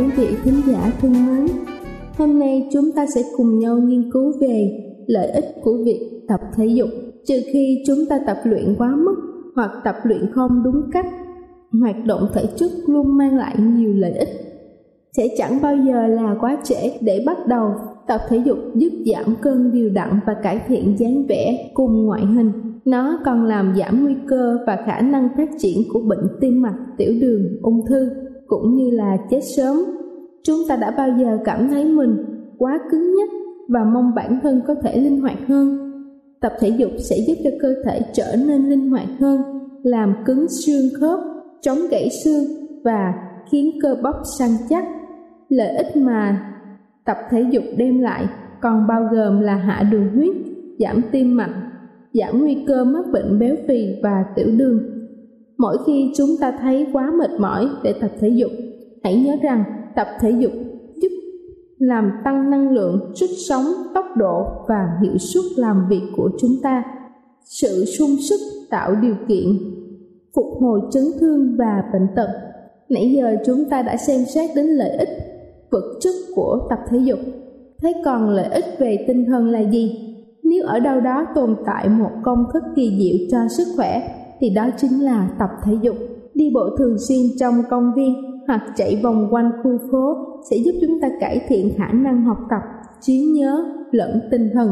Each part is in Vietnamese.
Quý vị thính giả thân mến. Hôm nay chúng ta sẽ cùng nhau nghiên cứu về lợi ích của việc tập thể dục. Trừ khi chúng ta tập luyện quá mức hoặc tập luyện không đúng cách, hoạt động thể chất luôn mang lại nhiều lợi ích. Sẽ chẳng bao giờ là quá trễ để bắt đầu tập thể dục giúp giảm cân điều đặn và cải thiện dáng vẻ cùng ngoại hình. Nó còn làm giảm nguy cơ và khả năng phát triển của bệnh tim mạch, tiểu đường, ung thư cũng như là chết sớm. Chúng ta đã bao giờ cảm thấy mình quá cứng nhắc và mong bản thân có thể linh hoạt hơn. Tập thể dục sẽ giúp cho cơ thể trở nên linh hoạt hơn, làm cứng xương khớp, chống gãy xương và khiến cơ bắp săn chắc. Lợi ích mà tập thể dục đem lại còn bao gồm là hạ đường huyết, giảm tim mạch, giảm nguy cơ mắc bệnh béo phì và tiểu đường. Mỗi khi chúng ta thấy quá mệt mỏi để tập thể dục, hãy nhớ rằng tập thể dục giúp làm tăng năng lượng, sức sống, tốc độ và hiệu suất làm việc của chúng ta. Sự sung sức tạo điều kiện phục hồi chấn thương và bệnh tật. Nãy giờ chúng ta đã xem xét đến lợi ích vật chất của tập thể dục. Thế còn lợi ích về tinh thần là gì? Nếu ở đâu đó tồn tại một công thức kỳ diệu cho sức khỏe thì đó chính là tập thể dục. Đi bộ thường xuyên trong công viên hoặc chạy vòng quanh khu phố sẽ giúp chúng ta cải thiện khả năng học tập, trí nhớ lẫn tinh thần.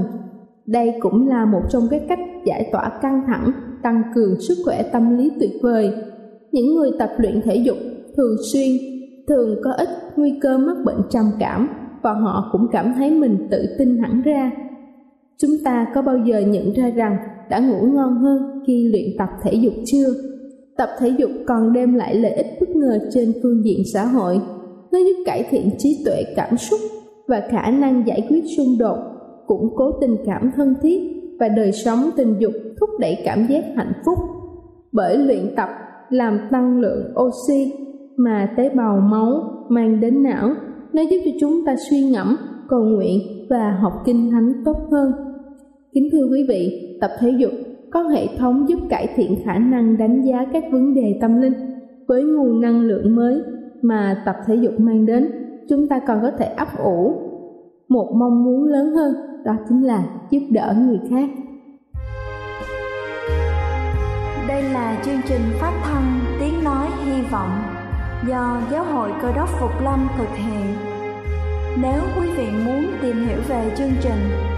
Đây cũng là một trong các cách giải tỏa căng thẳng, tăng cường sức khỏe tâm lý tuyệt vời. Những người tập luyện thể dục thường xuyên thường có ít nguy cơ mắc bệnh trầm cảm và họ cũng cảm thấy mình tự tin hẳn ra. Chúng ta có bao giờ nhận ra rằng đã ngủ ngon hơn khi luyện tập thể dục chưa? Tập thể dục còn đem lại lợi ích bất ngờ trên phương diện xã hội. Nó giúp cải thiện trí tuệ cảm xúc và khả năng giải quyết xung đột, củng cố tình cảm thân thiết và đời sống tình dục thúc đẩy cảm giác hạnh phúc. Bởi luyện tập làm tăng lượng oxy mà tế bào máu mang đến não, nó giúp cho chúng ta suy ngẫm, cầu nguyện và học kinh thánh tốt hơn. Kính thưa quý vị, tập thể dục có hệ thống giúp cải thiện khả năng đánh giá các vấn đề tâm linh với nguồn năng lượng mới mà tập thể dục mang đến chúng ta còn có thể ấp ủ một mong muốn lớn hơn đó chính là giúp đỡ người khác Đây là chương trình phát thanh Tiếng Nói Hy Vọng do Giáo hội Cơ đốc Phục Lâm thực hiện. Nếu quý vị muốn tìm hiểu về chương trình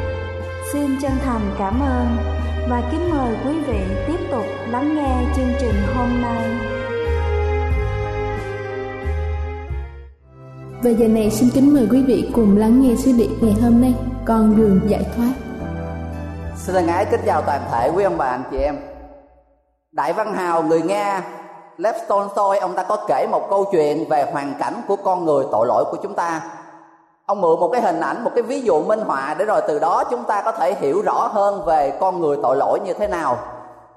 Xin chân thành cảm ơn và kính mời quý vị tiếp tục lắng nghe chương trình hôm nay. Và giờ này xin kính mời quý vị cùng lắng nghe sứ điệp ngày hôm nay, con đường giải thoát. Xin thân ái kính chào toàn thể quý ông bà anh chị em. Đại văn hào người Nga Lev Tolstoy ông ta có kể một câu chuyện về hoàn cảnh của con người tội lỗi của chúng ta ông mượn một cái hình ảnh, một cái ví dụ minh họa để rồi từ đó chúng ta có thể hiểu rõ hơn về con người tội lỗi như thế nào.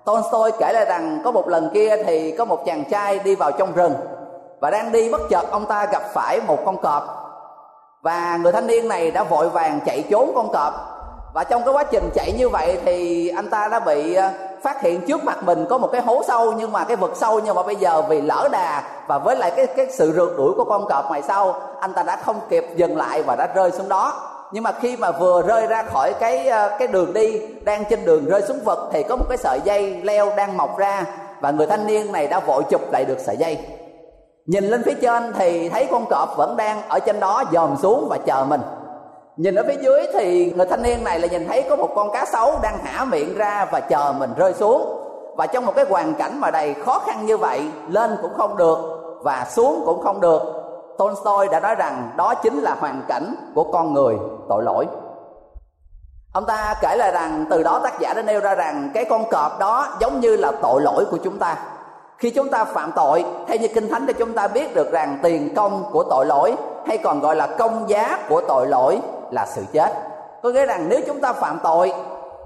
Tolstoy kể lại rằng có một lần kia thì có một chàng trai đi vào trong rừng và đang đi bất chợt ông ta gặp phải một con cọp. Và người thanh niên này đã vội vàng chạy trốn con cọp và trong cái quá trình chạy như vậy thì anh ta đã bị ờ, phát hiện trước mặt mình có một cái hố sâu, nhưng mà cái vực sâu nhưng mà bây giờ vì lỡ đà và với lại cái cái sự rượt đuổi của con cọp ngoài sau, anh ta đã không kịp dừng lại và đã rơi xuống đó. Nhưng mà khi mà vừa rơi ra khỏi cái ờ, cái đường đi, đang trên đường rơi xuống vực thì có một cái sợi dây leo đang mọc ra và người thanh niên này đã vội chụp lại được sợi dây. Nhìn lên phía trên thì thấy con cọp vẫn đang ở trên đó dòm xuống và chờ mình nhìn ở phía dưới thì người thanh niên này là nhìn thấy có một con cá sấu đang hả miệng ra và chờ mình rơi xuống. Và trong một cái hoàn cảnh mà đầy khó khăn như vậy, lên cũng không được và xuống cũng không được. Tolstoy đã nói rằng đó chính là hoàn cảnh của con người tội lỗi. Ông ta kể lại rằng từ đó tác giả đã nêu ra rằng cái con cọp đó giống như là tội lỗi của chúng ta. Khi chúng ta phạm tội, theo như kinh thánh để chúng ta biết được rằng tiền công của tội lỗi hay còn gọi là công giá của tội lỗi là sự chết. Có nghĩa rằng nếu chúng ta phạm tội,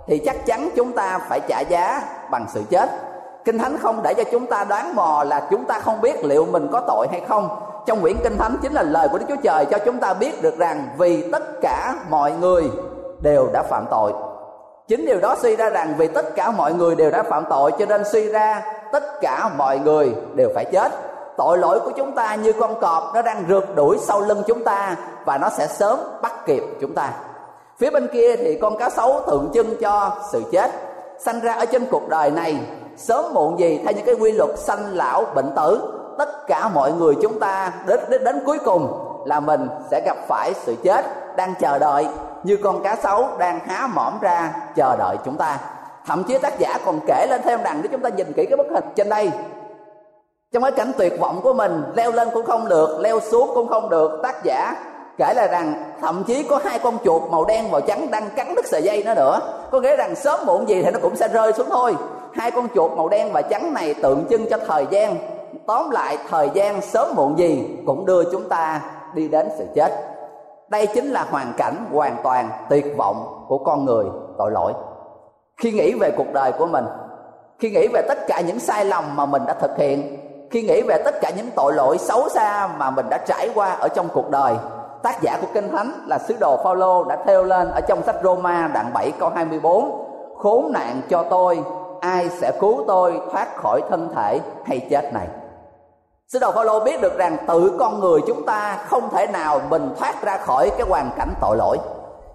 thì chắc chắn chúng ta phải trả giá bằng sự chết. Kinh thánh không để cho chúng ta đoán mò là chúng ta không biết liệu mình có tội hay không. Trong quyển kinh thánh chính là lời của đức chúa trời cho chúng ta biết được rằng vì tất cả mọi người đều đã phạm tội. Chính điều đó suy ra rằng vì tất cả mọi người đều đã phạm tội cho nên suy ra tất cả mọi người đều phải chết tội lỗi của chúng ta như con cọp nó đang rượt đuổi sau lưng chúng ta và nó sẽ sớm bắt kịp chúng ta. Phía bên kia thì con cá sấu tượng trưng cho sự chết sanh ra ở trên cuộc đời này. Sớm muộn gì theo những cái quy luật sanh lão bệnh tử tất cả mọi người chúng ta đến, đến đến cuối cùng là mình sẽ gặp phải sự chết đang chờ đợi như con cá sấu đang há mỏm ra chờ đợi chúng ta. Thậm chí tác giả còn kể lên thêm rằng nếu chúng ta nhìn kỹ cái bức hình trên đây trong cái cảnh tuyệt vọng của mình, leo lên cũng không được, leo xuống cũng không được, tác giả kể là rằng thậm chí có hai con chuột màu đen màu trắng đang cắn đứt sợi dây nó nữa. Có nghĩa rằng sớm muộn gì thì nó cũng sẽ rơi xuống thôi. Hai con chuột màu đen và trắng này tượng trưng cho thời gian. Tóm lại, thời gian sớm muộn gì cũng đưa chúng ta đi đến sự chết. Đây chính là hoàn cảnh hoàn toàn tuyệt vọng của con người tội lỗi. Khi nghĩ về cuộc đời của mình, khi nghĩ về tất cả những sai lầm mà mình đã thực hiện khi nghĩ về tất cả những tội lỗi xấu xa mà mình đã trải qua ở trong cuộc đời, tác giả của kinh thánh là sứ đồ Phaolô đã theo lên ở trong sách Roma đoạn 7 câu 24 khốn nạn cho tôi, ai sẽ cứu tôi thoát khỏi thân thể hay chết này? Sứ đồ Phaolô biết được rằng tự con người chúng ta không thể nào mình thoát ra khỏi cái hoàn cảnh tội lỗi.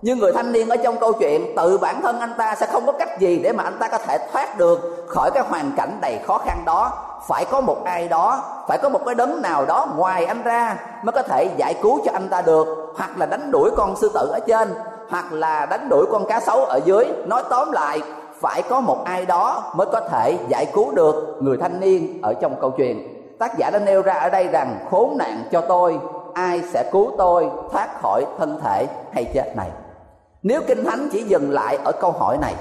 Nhưng người thanh niên ở trong câu chuyện, tự bản thân anh ta sẽ không có cách gì để mà anh ta có thể thoát được khỏi cái hoàn cảnh đầy khó khăn đó phải có một ai đó, phải có một cái đấng nào đó ngoài anh ra mới có thể giải cứu cho anh ta được. Hoặc là đánh đuổi con sư tử ở trên, hoặc là đánh đuổi con cá sấu ở dưới. Nói tóm lại, phải có một ai đó mới có thể giải cứu được người thanh niên ở trong câu chuyện. Tác giả đã nêu ra ở đây rằng, khốn nạn cho tôi, ai sẽ cứu tôi, thoát khỏi thân thể hay chết này? Nếu kinh thánh chỉ dừng lại ở câu hỏi này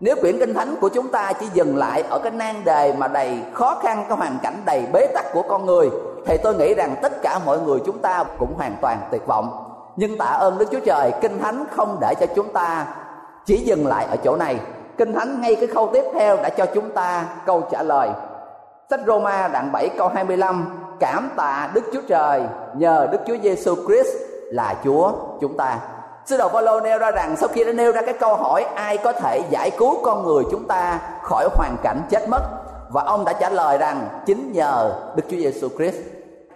nếu quyển kinh thánh của chúng ta chỉ dừng lại ở cái nan đề mà đầy khó khăn, cái hoàn cảnh đầy bế tắc của con người, thì tôi nghĩ rằng tất cả mọi người chúng ta cũng hoàn toàn tuyệt vọng. Nhưng tạ ơn đức chúa trời, kinh thánh không để cho chúng ta chỉ dừng lại ở chỗ này. Kinh thánh ngay cái khâu tiếp theo đã cho chúng ta câu trả lời. Sách Roma đoạn 7 câu 25 cảm tạ Đức Chúa Trời, nhờ Đức Chúa Giêsu Christ là Chúa chúng ta. Sứ đồ Phaolô nêu ra rằng sau khi đã nêu ra cái câu hỏi ai có thể giải cứu con người chúng ta khỏi hoàn cảnh chết mất, và ông đã trả lời rằng chính nhờ Đức Chúa Giêsu Christ.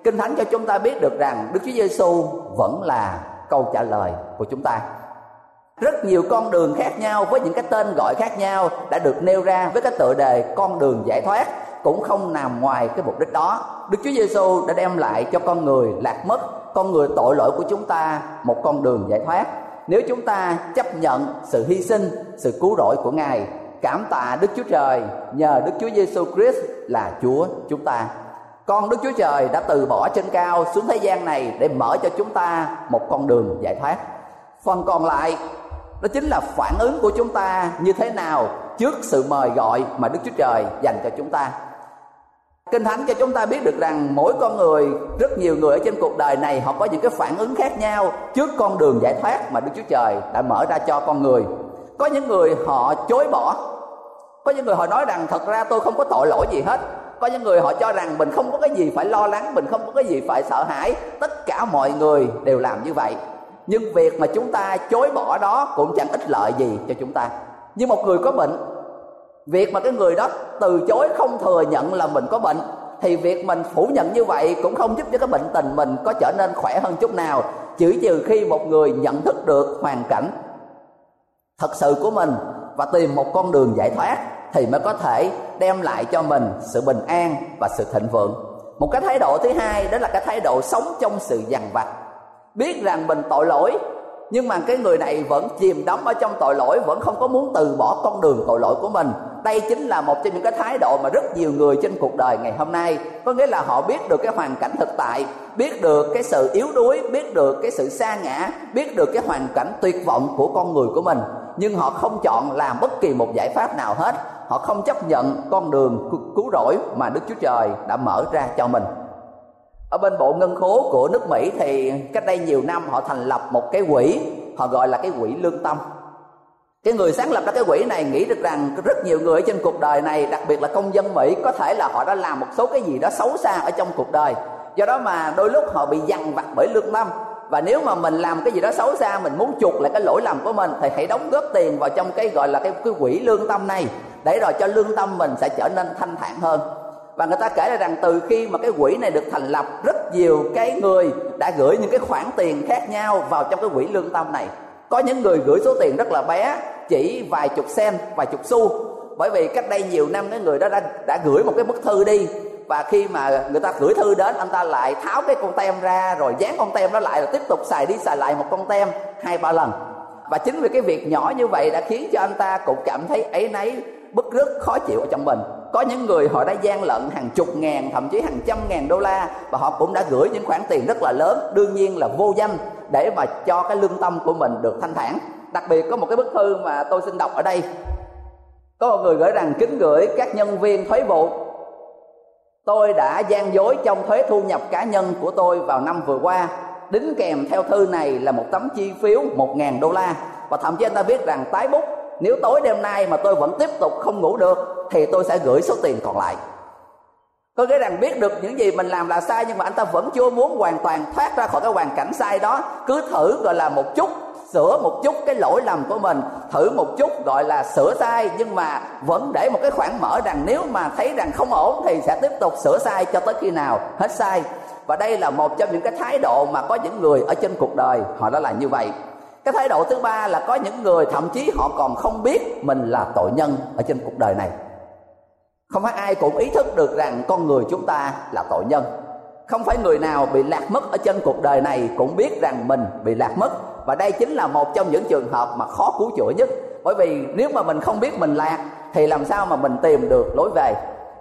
Kinh Thánh cho chúng ta biết được rằng Đức Chúa Giêsu vẫn là câu trả lời của chúng ta. Rất nhiều con đường khác nhau với những cái tên gọi khác nhau đã được nêu ra với cái tựa đề con đường giải thoát cũng không nằm ngoài cái mục đích đó. Đức Chúa Giêsu đã đem lại cho con người lạc mất con người tội lỗi của chúng ta một con đường giải thoát nếu chúng ta chấp nhận sự hy sinh, sự cứu rỗi của ngài, cảm tạ Đức Chúa Trời, nhờ Đức Chúa Giêsu Christ là Chúa chúng ta. Con Đức Chúa Trời đã từ bỏ trên cao xuống thế gian này để mở cho chúng ta một con đường giải thoát. Phần còn lại, đó chính là phản ứng của chúng ta như thế nào trước sự mời gọi mà Đức Chúa Trời dành cho chúng ta. Kinh Thánh cho chúng ta biết được rằng mỗi con người, rất nhiều người ở trên cuộc đời này họ có những cái phản ứng khác nhau trước con đường giải thoát mà Đức Chúa Trời đã mở ra cho con người. Có những người họ chối bỏ. Có những người họ nói rằng thật ra tôi không có tội lỗi gì hết. Có những người họ cho rằng mình không có cái gì phải lo lắng, mình không có cái gì phải sợ hãi. Tất cả mọi người đều làm như vậy. Nhưng việc mà chúng ta chối bỏ đó cũng chẳng ích lợi gì cho chúng ta. Như một người có bệnh việc mà cái người đó từ chối không thừa nhận là mình có bệnh, thì việc mình phủ nhận như vậy cũng không giúp cho cái bệnh tình mình có trở nên khỏe hơn chút nào, chỉ trừ khi một người nhận thức được hoàn cảnh thật sự của mình và tìm một con đường giải thoát thì mới có thể đem lại cho mình sự bình an và sự thịnh vượng. Một cái thái độ thứ hai, đó là cái thái độ sống trong sự dằn vặt. Biết rằng mình tội lỗi, nhưng mà cái người này vẫn chìm đắm ở trong tội lỗi, vẫn không có muốn từ bỏ con đường tội lỗi của mình đây chính là một trong những cái thái độ mà rất nhiều người trên cuộc đời ngày hôm nay, có nghĩa là họ biết được cái hoàn cảnh thực tại, biết được cái sự yếu đuối, biết được cái sự xa ngã, biết được cái hoàn cảnh tuyệt vọng của con người của mình. Nhưng họ không chọn làm bất kỳ một giải pháp nào hết. Họ không chấp nhận con đường cứu rỗi mà đức chúa trời đã mở ra cho mình. Ở bên bộ ngân khố của nước mỹ thì cách đây nhiều năm họ thành lập một cái quỹ, họ gọi là cái quỹ lương tâm cái người sáng lập ra cái quỹ này nghĩ được rằng rất nhiều người trên cuộc đời này đặc biệt là công dân mỹ có thể là họ đã làm một số cái gì đó xấu xa ở trong cuộc đời. Do đó mà đôi lúc họ bị dằn vặt bởi lương tâm. Và nếu mà mình làm cái gì đó xấu xa mình muốn chuộc lại cái lỗi lầm của mình thì hãy đóng góp tiền vào trong cái gọi là cái, cái quỹ lương tâm này. Để rồi cho lương tâm mình sẽ trở nên thanh thản hơn. Và người ta kể ra rằng từ khi mà cái quỹ này được thành lập rất nhiều cái người đã gửi những cái khoản tiền khác nhau vào trong cái quỹ lương tâm này có những người gửi số tiền rất là bé, chỉ vài chục sen, vài chục xu. Bởi vì cách đây nhiều năm, cái người đó đã đã gửi một cái bức thư đi. Và khi mà người ta gửi thư đến, anh ta lại tháo cái con tem ra, rồi dán con tem đó lại, rồi tiếp tục xài đi xài lại một con tem hai, ba lần. Và chính vì cái việc nhỏ như vậy đã khiến cho anh ta cũng cảm thấy ấy nấy, bức rất khó chịu ở trong mình. Có những người họ đã gian lận hàng chục ngàn, thậm chí hàng trăm ngàn đô la, và họ cũng đã gửi những khoản tiền rất là lớn, đương nhiên là vô danh để mà cho cái lương tâm của mình được thanh thản. Đặc biệt có một cái bức thư mà tôi xin đọc ở đây. Có một người gửi rằng, kính gửi các nhân viên thuế vụ. Tôi đã gian dối trong thuế thu nhập cá nhân của tôi vào năm vừa qua. Đính kèm theo thư này là một tấm chi phiếu một ngàn đô la. Và thậm chí anh ta viết rằng, tái bút, nếu tối đêm nay mà tôi vẫn tiếp tục không ngủ được, thì tôi sẽ gửi số tiền còn lại có nghĩa rằng biết được những gì mình làm là sai, nhưng mà anh ta vẫn chưa muốn hoàn toàn thoát ra khỏi cái hoàn cảnh sai đó. Cứ thử, gọi là, một chút, sửa một chút cái lỗi lầm của mình. Thử một chút, gọi là, sửa sai, nhưng mà vẫn để một cái khoảng mở rằng nếu mà thấy rằng không ổn thì sẽ tiếp tục sửa sai cho tới khi nào hết sai. Và đây là một trong những cái thái độ mà có những người ở trên cuộc đời, họ đã là như vậy. Cái thái độ thứ ba là có những người thậm chí họ còn không biết mình là tội nhân ở trên cuộc đời này không phải ai cũng ý thức được rằng con người chúng ta là tội nhân. Không phải người nào bị lạc mất ở trên cuộc đời này cũng biết rằng mình bị lạc mất. Và đây chính là một trong những trường hợp mà khó cứu chữa nhất. Bởi vì nếu mà mình không biết mình lạc, thì làm sao mà mình tìm được lối về?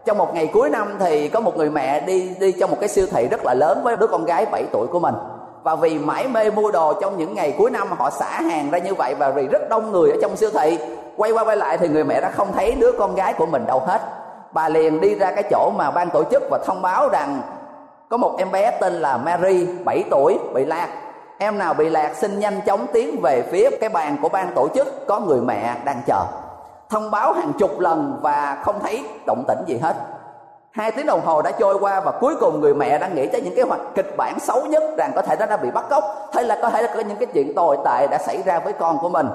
Trong một ngày cuối năm thì có một người mẹ đi đi trong một cái siêu thị rất là lớn với đứa con gái 7 tuổi của mình. Và vì mãi mê mua đồ trong những ngày cuối năm, họ xả hàng ra như vậy và vì rất đông người ở trong siêu thị. Quay qua quay lại thì người mẹ đã không thấy đứa con gái của mình đâu hết bà liền đi ra cái chỗ mà ban tổ chức và thông báo rằng có một em bé tên là Mary 7 tuổi, bị lạc. Em nào bị lạc xin nhanh chóng tiến về phía cái bàn của ban tổ chức, có người mẹ đang chờ. Thông báo hàng chục lần và không thấy động tĩnh gì hết. Hai tiếng đồng hồ đã trôi qua và cuối cùng người mẹ đang nghĩ tới những cái hoạt kịch bản xấu nhất rằng có thể nó đã bị bắt cóc hay là có thể là có những cái chuyện tồi tệ đã xảy ra với con của mình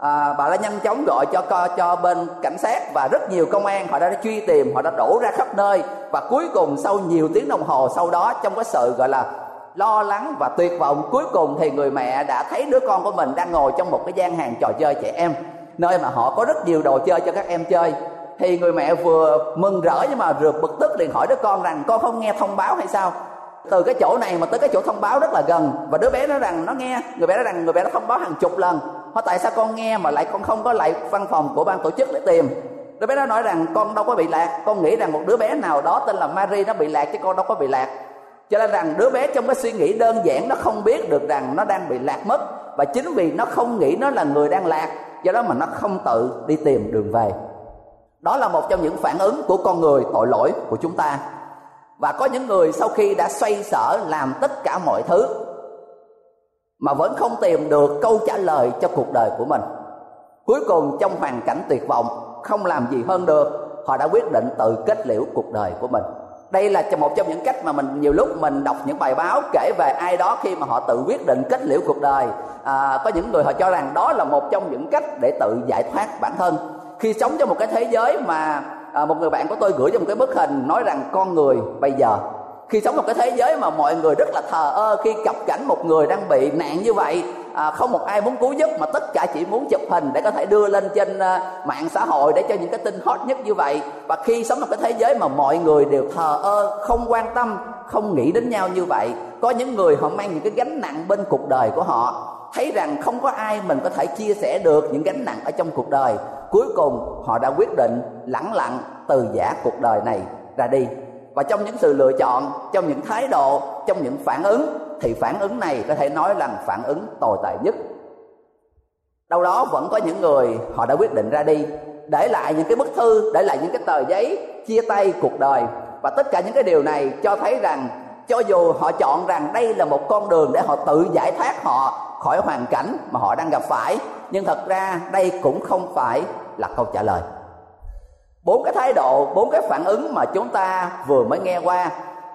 à, bà đã nhanh chóng gọi cho cho bên cảnh sát và rất nhiều công an. Họ đã truy tìm họ đã đổ ra khắp nơi. Và cuối cùng sau nhiều tiếng đồng hồ sau đó trong cái sự gọi là lo lắng và tuyệt vọng cuối cùng thì người mẹ đã thấy đứa con của mình đang ngồi trong một cái gian hàng trò chơi trẻ em nơi mà họ có rất nhiều đồ chơi cho các em chơi. Thì người mẹ vừa mừng rỡ nhưng mà rượt bực tức liền hỏi đứa con rằng con không nghe thông báo hay sao? Từ cái chỗ này mà tới cái chỗ thông báo rất là gần. Và đứa bé nói rằng nó nghe. Người bé nói rằng người bé đã thông báo hàng chục lần hỏi tại sao con nghe mà lại con không có lại văn phòng của ban tổ chức để tìm? Đứa bé đó nói rằng con đâu có bị lạc. Con nghĩ rằng một đứa bé nào đó tên là Mary nó bị lạc chứ con đâu có bị lạc. Cho nên rằng đứa bé trong cái suy nghĩ đơn giản nó không biết được rằng nó đang bị lạc mất. Và chính vì nó không nghĩ nó là người đang lạc, do đó mà nó không tự đi tìm đường về. Đó là một trong những phản ứng của con người tội lỗi của chúng ta. Và có những người sau khi đã xoay sở làm tất cả mọi thứ mà vẫn không tìm được câu trả lời cho cuộc đời của mình. Cuối cùng trong hoàn cảnh tuyệt vọng không làm gì hơn được họ đã quyết định tự kết liễu cuộc đời của mình. Đây là một trong những cách mà mình nhiều lúc mình đọc những bài báo kể về ai đó khi mà họ tự quyết định kết liễu cuộc đời. À, có những người họ cho rằng đó là một trong những cách để tự giải thoát bản thân. Khi sống trong một cái thế giới mà à, một người bạn của tôi gửi cho một cái bức hình nói rằng con người bây giờ khi sống một cái thế giới mà mọi người rất là thờ ơ khi gặp cảnh một người đang bị nạn như vậy à, không một ai muốn cứu giúp mà tất cả chỉ muốn chụp hình để có thể đưa lên trên à, mạng xã hội để cho những cái tin hot nhất như vậy. Và khi sống một cái thế giới mà mọi người đều thờ ơ không quan tâm không nghĩ đến nhau như vậy có những người họ mang những cái gánh nặng bên cuộc đời của họ. Thấy rằng không có ai mình có thể chia sẻ được những gánh nặng ở trong cuộc đời. Cuối cùng họ đã quyết định lẳng lặng từ giả cuộc đời này ra đi và trong những sự lựa chọn, trong những thái độ, trong những phản ứng, thì phản ứng này có thể nói là phản ứng tồi tệ nhất. Đâu đó vẫn có những người họ đã quyết định ra đi, để lại những cái bức thư, để lại những cái tờ giấy, chia tay cuộc đời. Và tất cả những cái điều này cho thấy rằng, cho dù họ chọn rằng đây là một con đường để họ tự giải thoát họ khỏi hoàn cảnh mà họ đang gặp phải, nhưng thật ra đây cũng không phải là câu trả lời bốn cái thái độ, bốn cái phản ứng mà chúng ta vừa mới nghe qua.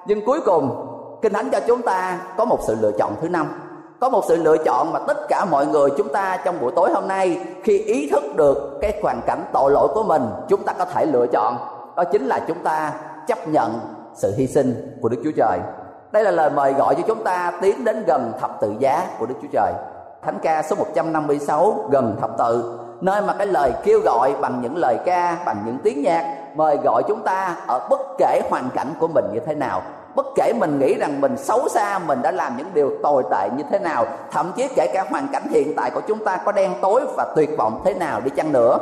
Nhưng cuối cùng, kinh thánh cho chúng ta có một sự lựa chọn thứ năm. Có một sự lựa chọn mà tất cả mọi người chúng ta trong buổi tối hôm nay, khi ý thức được cái hoàn cảnh tội lỗi của mình, chúng ta có thể lựa chọn. Đó chính là chúng ta chấp nhận sự hy sinh của Đức Chúa Trời. Đây là lời mời gọi cho chúng ta tiến đến gần thập tự giá của Đức Chúa Trời. Thánh ca số 156 gần thập tự nơi mà cái lời kêu gọi bằng những lời ca, bằng những tiếng nhạc, mời gọi chúng ta ở bất kể hoàn cảnh của mình như thế nào. Bất kể mình nghĩ rằng mình xấu xa, mình đã làm những điều tồi tệ như thế nào, thậm chí kể cả hoàn cảnh hiện tại của chúng ta có đen tối và tuyệt vọng thế nào đi chăng nữa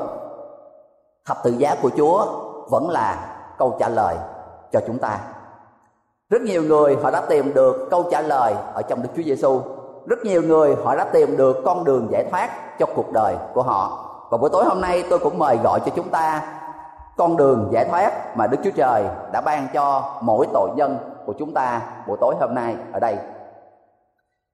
thập tự giá của chúa vẫn là câu trả lời cho chúng ta. Rất nhiều người họ đã tìm được câu trả lời ở trong đức chúa giêsu rất nhiều người họ đã tìm được con đường giải thoát cho cuộc đời của họ và buổi tối hôm nay tôi cũng mời gọi cho chúng ta con đường giải thoát mà Đức Chúa Trời đã ban cho mỗi tội nhân của chúng ta buổi tối hôm nay ở đây.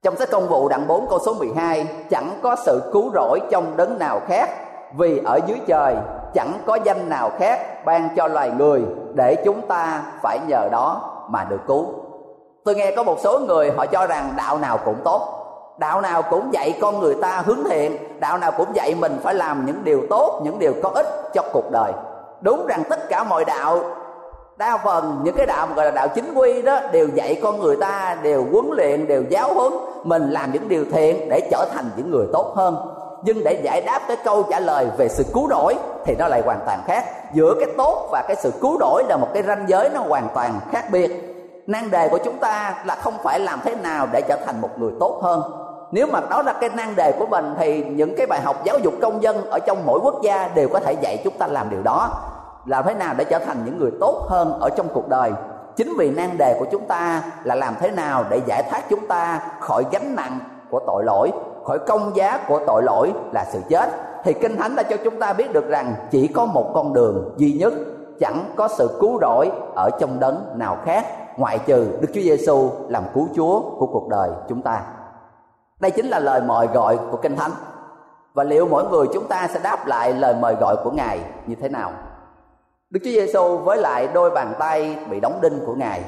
Trong sách công vụ đoạn 4 câu số 12 Chẳng có sự cứu rỗi trong đấng nào khác, Vì ở dưới trời chẳng có danh nào khác ban cho loài người Để chúng ta phải nhờ đó mà được cứu Tôi nghe có một số người họ cho rằng đạo nào cũng tốt đạo nào cũng dạy con người ta hướng thiện, đạo nào cũng dạy mình phải làm những điều tốt, những điều có ích cho cuộc đời. Đúng rằng tất cả mọi đạo, đa phần những cái đạo gọi là đạo chính quy đó, đều dạy con người ta, đều huấn luyện, đều giáo huấn mình làm những điều thiện để trở thành những người tốt hơn. Nhưng để giải đáp cái câu trả lời về sự cứu rỗi thì nó lại hoàn toàn khác. Giữa cái tốt và cái sự cứu rỗi là một cái ranh giới nó hoàn toàn khác biệt. Nan đề của chúng ta là không phải làm thế nào để trở thành một người tốt hơn nếu mà đó là cái nan đề của mình thì những cái bài học giáo dục công dân ở trong mỗi quốc gia đều có thể dạy chúng ta làm điều đó. Làm thế nào để trở thành những người tốt hơn ở trong cuộc đời? Chính vì nan đề của chúng ta là làm thế nào để giải thoát chúng ta khỏi gánh nặng của tội lỗi, khỏi công giá của tội lỗi là sự chết. Thì kinh thánh đã cho chúng ta biết được rằng chỉ có một con đường duy nhất, chẳng có sự cứu rỗi ở trong đấng nào khác, ngoại trừ Đức Chúa Giêsu làm cứu Chúa của cuộc đời chúng ta đây chính là lời mời gọi của kinh thánh. Và liệu mỗi người chúng ta sẽ đáp lại lời mời gọi của ngài như thế nào? Đức chúa giêsu với lại đôi bàn tay bị đóng đinh của ngài.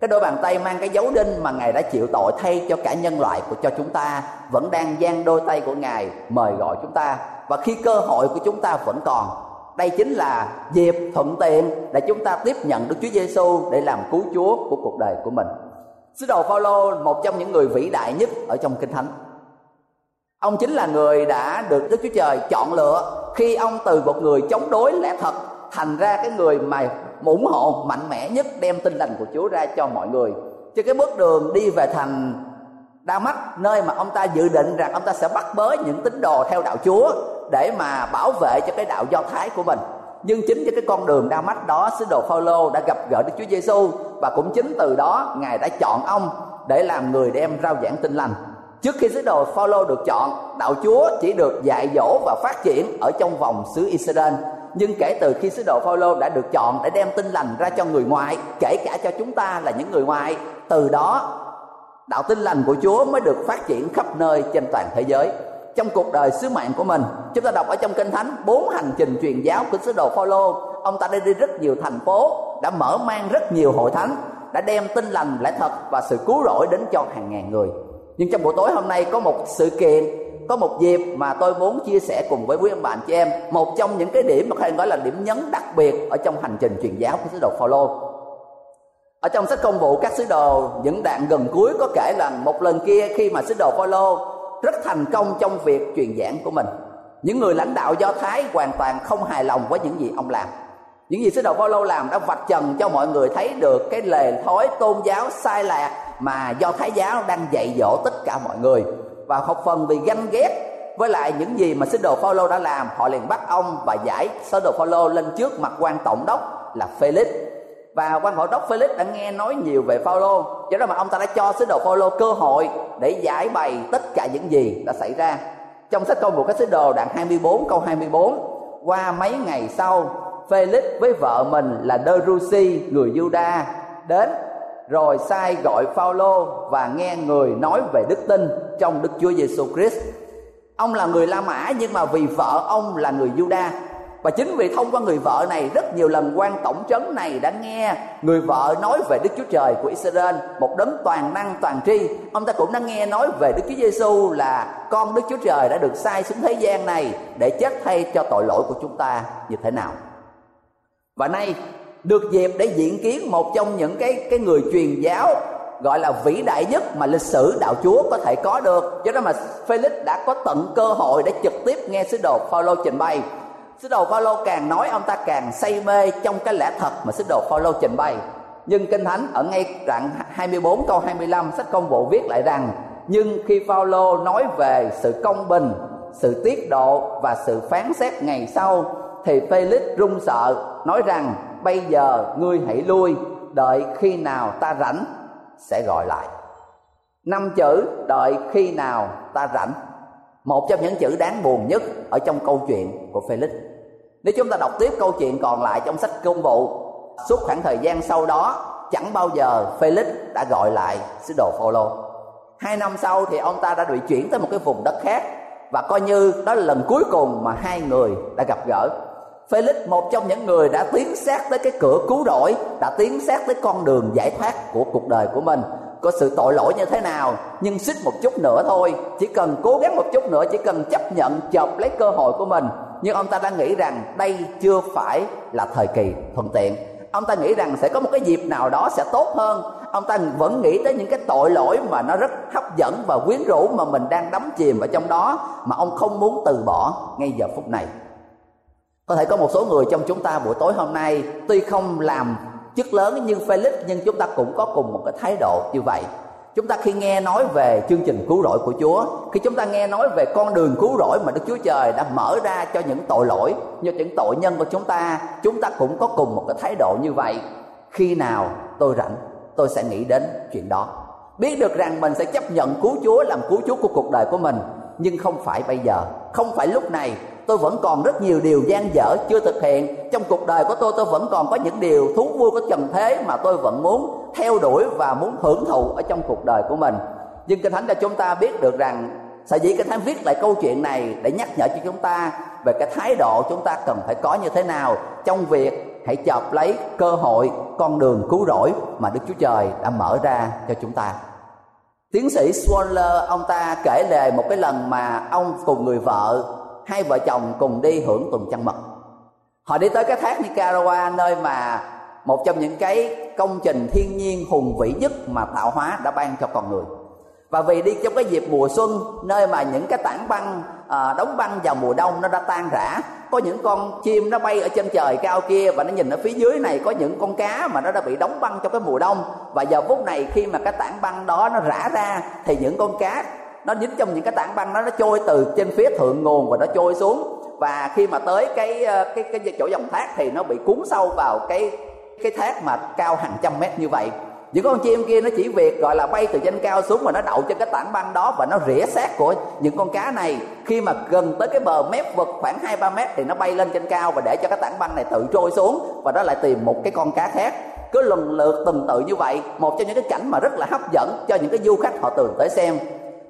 Cái đôi bàn tay mang cái dấu đinh mà ngài đã chịu tội thay cho cả nhân loại của, cho chúng ta vẫn đang giang đôi tay của ngài mời gọi chúng ta. Và khi cơ hội của chúng ta vẫn còn, đây chính là dịp thuận tiện để chúng ta tiếp nhận Đức Chúa Giêsu để làm cứu Chúa của cuộc đời của mình. Sứ đồ Phaolô, một trong những người vĩ đại nhất ở trong Kinh Thánh. Ông chính là người đã được Đức Chúa Trời chọn lựa khi ông từ một người chống đối lẽ thật thành ra cái người mà ủng hộ mạnh mẽ nhất, đem tin lành của Chúa ra cho mọi người. Cho cái bước đường đi về thành Đa Mắt nơi mà ông ta dự định rằng ông ta sẽ bắt bớ những tín đồ theo đạo Chúa để mà bảo vệ cho cái đạo Do Thái của mình nhưng chính trên cái con đường đa mách đó, sứ đồ Phaolô đã gặp gỡ Đức Chúa Giêsu và cũng chính từ đó, ngài đã chọn ông để làm người đem rao giảng tin lành. Trước khi sứ đồ Phaolô được chọn, đạo Chúa chỉ được dạy dỗ và phát triển ở trong vòng xứ Israel. Nhưng kể từ khi sứ đồ Phaolô đã được chọn để đem tin lành ra cho người ngoại, kể cả cho chúng ta là những người ngoại, từ đó, đạo tin lành của Chúa mới được phát triển khắp nơi trên toàn thế giới. Trong cuộc đời sứ mạng của mình, chúng ta đọc ở trong kinh thánh bốn hành trình truyền giáo của sứ đồ Phaolô ông ta đã đi rất nhiều thành phố, đã mở mang rất nhiều hội thánh, đã đem tin lành, lẽ thật và sự cứu rỗi đến cho hàng ngàn người. Nhưng trong buổi tối hôm nay có một sự kiện, có một dịp mà tôi muốn chia sẻ cùng với quý ông bạn chị em, một trong những cái điểm mà có thể gọi là điểm nhấn đặc biệt ở trong hành trình truyền giáo của sứ đồ Phaolô. Ở trong sách công vụ, các sứ đồ, những đoạn gần cuối có kể là một lần kia khi mà sứ đồ Phaolô rất thành công trong việc truyền giảng của mình. Những người lãnh đạo do thái hoàn toàn không hài lòng với những gì ông làm những gì sứ đồ Phaolô làm đã vạch trần cho mọi người thấy được cái lề thói tôn giáo sai lạc mà do thái giáo đang dạy dỗ tất cả mọi người. Và học phần vì ganh ghét, với lại những gì mà sứ đồ Phaolô đã làm, họ liền bắt ông và giải sứ đồ Phaolô lên trước mặt quan tổng đốc là Felix và quan hội đốc Felix đã nghe nói nhiều về Phaolô cho đó mà ông ta đã cho sứ đồ Phaolô cơ hội để giải bày tất cả những gì đã xảy ra. Trong sách công vụ các sứ đồ đoạn 24 câu 24 qua mấy ngày sau Felix với vợ mình là Derusi người Juda đến, rồi sai gọi Phaolô và nghe người nói về đức tin trong Đức Chúa Giêsu Christ. Ông là người La Mã, nhưng mà vì vợ ông là người Juda và chính vì thông qua người vợ này, rất nhiều lần quan tổng trấn này đã nghe người vợ nói về Đức Chúa Trời của Israel, một đấng toàn năng, toàn tri. Ông ta cũng đã nghe nói về Đức Chúa Giêsu là con Đức Chúa Trời đã được sai xuống thế gian này để chết thay cho tội lỗi của chúng ta như thế nào và nay, được dịp để diễn kiến một trong những cái cái người truyền giáo gọi là vĩ đại nhất mà lịch sử đạo Chúa có thể có được. Do đó mà Felix đã có tận cơ hội để trực tiếp nghe sứ đồ Phaolô trình bày sứ đồ Phaolô càng nói, ông ta càng say mê trong cái lẽ thật mà sứ đồ Phaolô trình bày nhưng kinh thánh ở ngay đoạn 24 câu 25 sách công vụ viết lại rằng, nhưng khi Phaolô nói về sự công bình, sự tiết độ và sự phán xét ngày sau thì Felix run sợ, nói rằng, bây giờ ngươi hãy lui, đợi khi nào ta rảnh, sẽ gọi lại. Năm chữ, đợi khi nào ta rảnh. Một trong những chữ đáng buồn nhất ở trong câu chuyện của Felix nếu chúng ta đọc tiếp câu chuyện còn lại trong sách công vụ, suốt khoảng thời gian sau đó, chẳng bao giờ Felix đã gọi lại sứ đồ Phaolô hai năm sau thì ông ta đã bị chuyển tới một cái vùng đất khác và coi như đó là lần cuối cùng mà hai người đã gặp gỡ. Felix, một trong những người đã tiến sát tới cái cửa cứu rỗi, đã tiến sát tới con đường giải thoát của cuộc đời của mình. Có sự tội lỗi như thế nào? Nhưng xích một chút nữa thôi. Chỉ cần cố gắng một chút nữa, chỉ cần chấp nhận chộp lấy cơ hội của mình. Nhưng ông ta đang nghĩ rằng đây chưa phải là thời kỳ thuận tiện. Ông ta nghĩ rằng sẽ có một cái dịp nào đó sẽ tốt hơn. Ông ta vẫn nghĩ tới những cái tội lỗi mà nó rất hấp dẫn và quyến rũ mà mình đang đắm chìm ở trong đó, mà ông không muốn từ bỏ ngay giờ phút này có thể có một số người trong chúng ta buổi tối hôm nay, tuy không làm chức lớn như Felix, nhưng chúng ta cũng có cùng một cái thái độ như vậy. Chúng ta khi nghe nói về chương trình cứu rỗi của Chúa, khi chúng ta nghe nói về con đường cứu rỗi mà Đức Chúa Trời đã mở ra cho những tội lỗi như những tội nhân của chúng ta chúng ta cũng có cùng một cái thái độ như vậy. Khi nào tôi rảnh, tôi sẽ nghĩ đến chuyện đó. Biết được rằng mình sẽ chấp nhận cứu Chúa làm cứu Chúa của cuộc đời của mình, nhưng không phải bây giờ, không phải lúc này tôi vẫn còn rất nhiều điều gian dở chưa thực hiện. Trong cuộc đời của tôi tôi vẫn còn có những điều thú vui của trần thế mà tôi vẫn muốn theo đuổi và muốn hưởng thụ ở trong cuộc đời của mình. Nhưng kinh thánh cho chúng ta biết được rằng, sở dĩ kinh thánh viết lại câu chuyện này để nhắc nhở cho chúng ta về cái thái độ chúng ta cần phải có như thế nào. Trong việc hãy chọc lấy cơ hội con đường cứu rỗi mà đức chúa trời đã mở ra cho chúng ta. Tiến sĩ Swaller, ông ta kể lề một cái lần mà ông cùng người vợ hai vợ chồng cùng đi hưởng tuần trăng mật. Họ đi tới cái thác Nicaragua nơi mà một trong những cái công trình thiên nhiên hùng vĩ nhất mà tạo hóa đã ban cho con người. Và vì đi trong cái dịp mùa xuân nơi mà những cái tảng băng à, đóng băng vào mùa đông nó đã tan rã có những con chim nó bay ở trên trời cao kia và nó nhìn ở phía dưới này có những con cá mà nó đã bị đóng băng trong cái mùa đông. Và giờ phút này khi mà cái tảng băng đó nó rã ra thì những con cá nó dính trong những cái tảng băng đó, nó trôi từ trên phía thượng nguồn và nó trôi xuống. Và khi mà tới cái ờ, cái cái chỗ dòng thác thì nó bị cuốn sâu vào cái cái thác mà cao hàng trăm mét như vậy. Những con chim kia nó chỉ việc gọi là bay từ trên cao xuống và nó đậu trên cái tảng băng đó và nó rỉa xác của những con cá này. Khi mà gần tới cái bờ mép vực khoảng hai ba mét thì nó bay lên trên cao và để cho cái tảng băng này tự trôi xuống và nó lại tìm một cái con cá khác. Cứ lần lượt từng tự như vậy, một trong những cái cảnh mà rất là hấp dẫn cho những cái du khách họ từng tới xem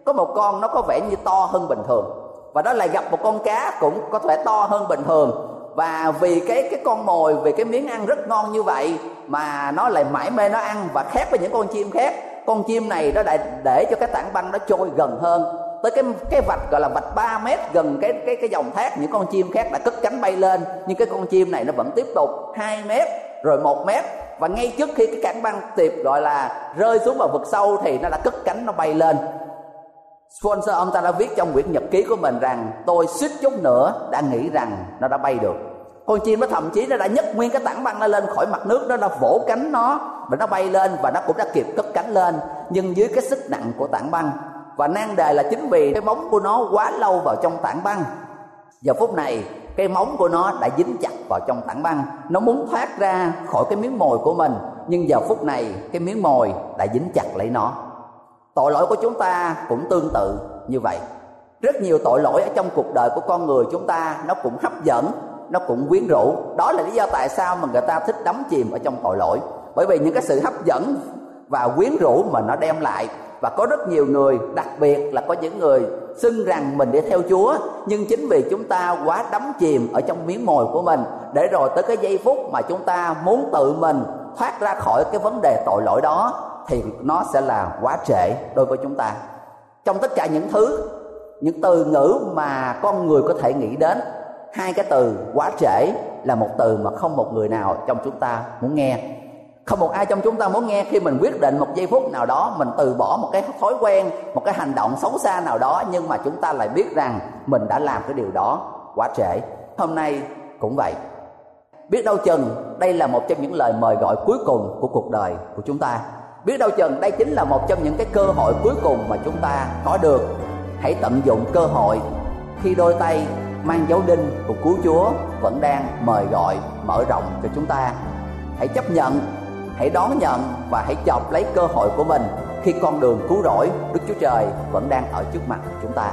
có một con nó có vẻ như to hơn bình thường. Và đó lại gặp một con cá cũng có thể to hơn bình thường. Và vì cái cái con mồi, vì cái miếng ăn rất ngon như vậy mà nó lại mãi mê nó ăn và khác với những con chim khác, con chim này nó lại để cho cái tảng băng nó trôi gần hơn. Tới cái cái vạch gọi là vạch 3 mét gần cái cái cái dòng thác, những con chim khác đã cất cánh bay lên. Nhưng cái con chim này nó vẫn tiếp tục 2 mét, rồi một mét. Và ngay trước khi cái cảng băng tiệp gọi là rơi xuống vào vực sâu thì nó đã cất cánh, nó bay lên sponsor, ông ta đã viết trong quyển nhật ký của mình rằng, tôi suýt chút nữa đã nghĩ rằng nó đã bay được. Con chim nó thậm chí nó đã nhấc nguyên cái tảng băng nó lên khỏi mặt nước, nó đã vỗ cánh nó và nó bay lên và nó cũng đã kịp cất cánh lên, nhưng dưới cái sức nặng của tảng băng. Và nan đề là chính vì cái móng của nó quá lâu vào trong tảng băng. Giờ phút này, cái móng của nó đã dính chặt vào trong tảng băng. Nó muốn thoát ra khỏi cái miếng mồi của mình, nhưng giờ phút này, cái miếng mồi đã dính chặt lấy nó tội lỗi của chúng ta cũng tương tự như vậy. Rất nhiều tội lỗi ở trong cuộc đời của con người chúng ta nó cũng hấp dẫn, nó cũng quyến rũ. Đó là lý do tại sao mà người ta thích đắm chìm ở trong tội lỗi. Bởi vì những cái sự hấp dẫn và quyến rũ mà nó đem lại. Và có rất nhiều người, đặc biệt là có những người xưng rằng mình đi theo Chúa, nhưng chính vì chúng ta quá đắm chìm ở trong miếng mồi của mình, để rồi tới cái giây phút mà chúng ta muốn tự mình thoát ra khỏi cái vấn đề tội lỗi đó thì nó sẽ là quá trễ đối với chúng ta. Trong tất cả những thứ, những từ ngữ mà con người có thể nghĩ đến, hai cái từ quá trễ là một từ mà không một người nào trong chúng ta muốn nghe. Không một ai trong chúng ta muốn nghe khi mình quyết định một giây phút nào đó, mình từ bỏ một cái thói quen, một cái hành động xấu xa nào đó, nhưng mà chúng ta lại biết rằng mình đã làm cái điều đó quá trễ. Hôm nay cũng vậy biết đâu chừng đây là một trong những lời mời gọi cuối cùng của cuộc đời của chúng ta. Biết đâu chừng đây chính là một trong những cái cơ hội cuối cùng mà chúng ta có được. Hãy tận dụng cơ hội khi đôi tay mang dấu đinh của cứu chúa vẫn đang mời gọi, mở rộng cho chúng ta. Hãy chấp nhận, hãy đón nhận và hãy chọc lấy cơ hội của mình khi con đường cứu rỗi đức chúa trời vẫn đang ở trước mặt chúng ta.